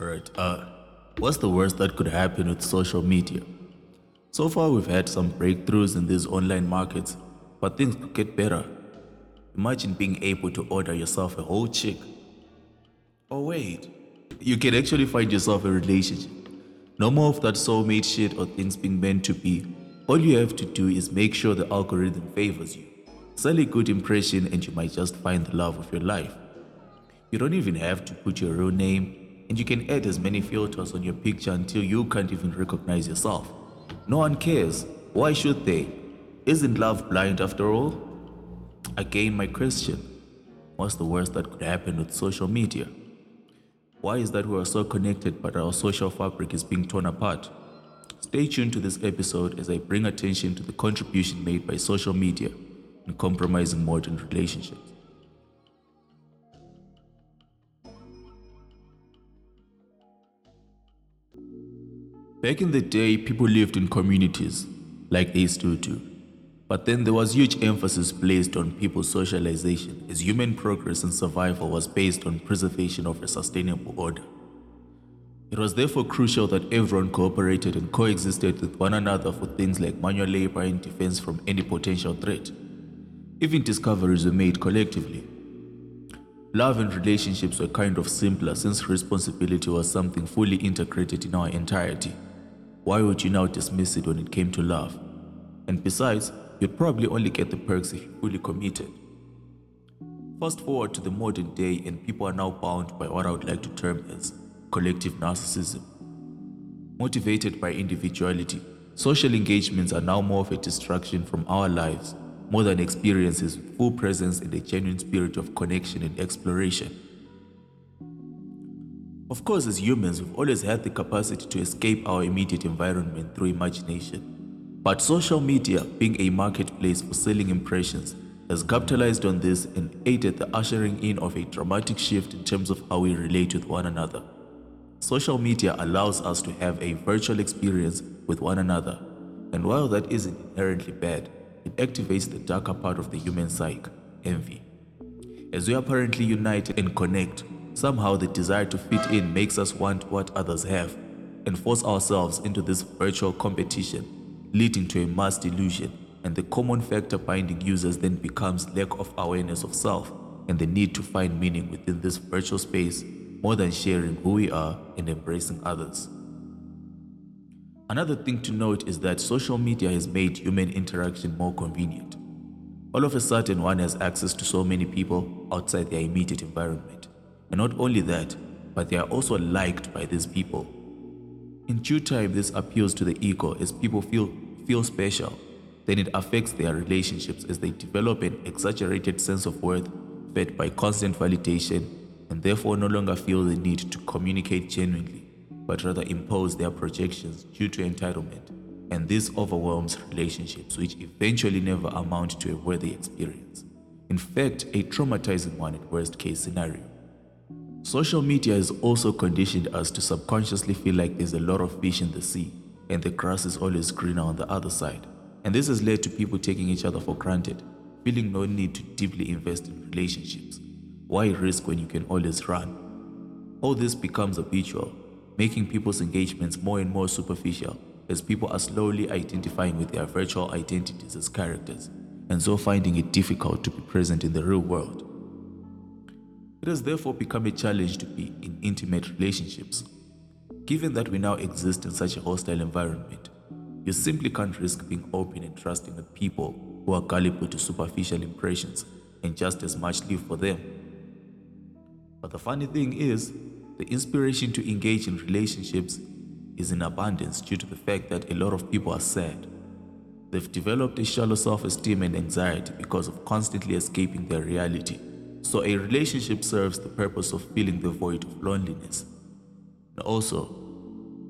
Uh, what's the worst that could happen with social media? So far, we've had some breakthroughs in these online markets, but things could get better. Imagine being able to order yourself a whole chick. Oh, wait, you can actually find yourself a relationship. No more of that soulmate shit or things being meant to be. All you have to do is make sure the algorithm favors you. Sell a good impression, and you might just find the love of your life. You don't even have to put your real name, and you can add as many filters on your picture until you can't even recognize yourself. No one cares. Why should they? Isn't love blind after all? Again, my question What's the worst that could happen with social media? Why is that we are so connected but our social fabric is being torn apart? Stay tuned to this episode as I bring attention to the contribution made by social media in compromising modern relationships. Back in the day, people lived in communities, like they still do. But then there was huge emphasis placed on people's socialization as human progress and survival was based on preservation of a sustainable order. It was therefore crucial that everyone cooperated and coexisted with one another for things like manual labor and defense from any potential threat. Even discoveries were made collectively. Love and relationships were kind of simpler since responsibility was something fully integrated in our entirety. Why would you now dismiss it when it came to love? And besides, you'd probably only get the perks if you fully committed. Fast forward to the modern day, and people are now bound by what I would like to term as collective narcissism. Motivated by individuality, social engagements are now more of a distraction from our lives, more than experiences with full presence and a genuine spirit of connection and exploration. Of course, as humans, we've always had the capacity to escape our immediate environment through imagination. But social media, being a marketplace for selling impressions, has capitalized on this and aided the ushering in of a dramatic shift in terms of how we relate with one another. Social media allows us to have a virtual experience with one another, and while that isn't inherently bad, it activates the darker part of the human psyche, envy. As we apparently unite and connect, somehow the desire to fit in makes us want what others have and force ourselves into this virtual competition, leading to a mass delusion. And the common factor binding users then becomes lack of awareness of self and the need to find meaning within this virtual space more than sharing who we are and embracing others. Another thing to note is that social media has made human interaction more convenient. All of a sudden, one has access to so many people outside their immediate environment. And not only that, but they are also liked by these people. In due time, this appeals to the ego as people feel, feel special. Then it affects their relationships as they develop an exaggerated sense of worth fed by constant validation and therefore no longer feel the need to communicate genuinely but rather impose their projections due to entitlement. And this overwhelms relationships, which eventually never amount to a worthy experience. In fact, a traumatizing one at worst case scenario. Social media has also conditioned us to subconsciously feel like there's a lot of fish in the sea and the grass is always greener on the other side. And this has led to people taking each other for granted, feeling no need to deeply invest in relationships. Why risk when you can always run? All this becomes habitual making people's engagements more and more superficial as people are slowly identifying with their virtual identities as characters, and so finding it difficult to be present in the real world. It has therefore become a challenge to be in intimate relationships. Given that we now exist in such a hostile environment, you simply can't risk being open and trusting with people who are gullible to superficial impressions and just as much live for them. But the funny thing is, the inspiration to engage in relationships is in abundance due to the fact that a lot of people are sad. They've developed a shallow self esteem and anxiety because of constantly escaping their reality. So, a relationship serves the purpose of filling the void of loneliness. Also,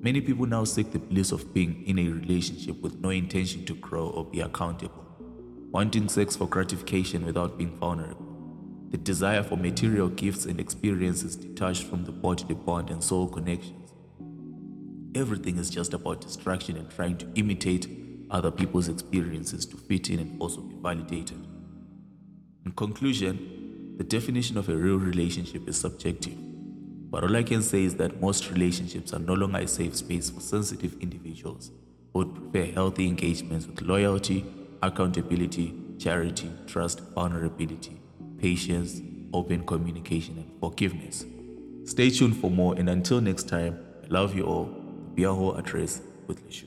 many people now seek the bliss of being in a relationship with no intention to grow or be accountable, wanting sex for gratification without being vulnerable the desire for material gifts and experiences detached from the bodily bond and soul connections. Everything is just about distraction and trying to imitate other people's experiences to fit in and also be validated. In conclusion, the definition of a real relationship is subjective. But all I can say is that most relationships are no longer a safe space for sensitive individuals who would prefer healthy engagements with loyalty, accountability, charity, trust, vulnerability, patience, open communication, and forgiveness. Stay tuned for more, and until next time, I love you all. The Hall Address with Lishu.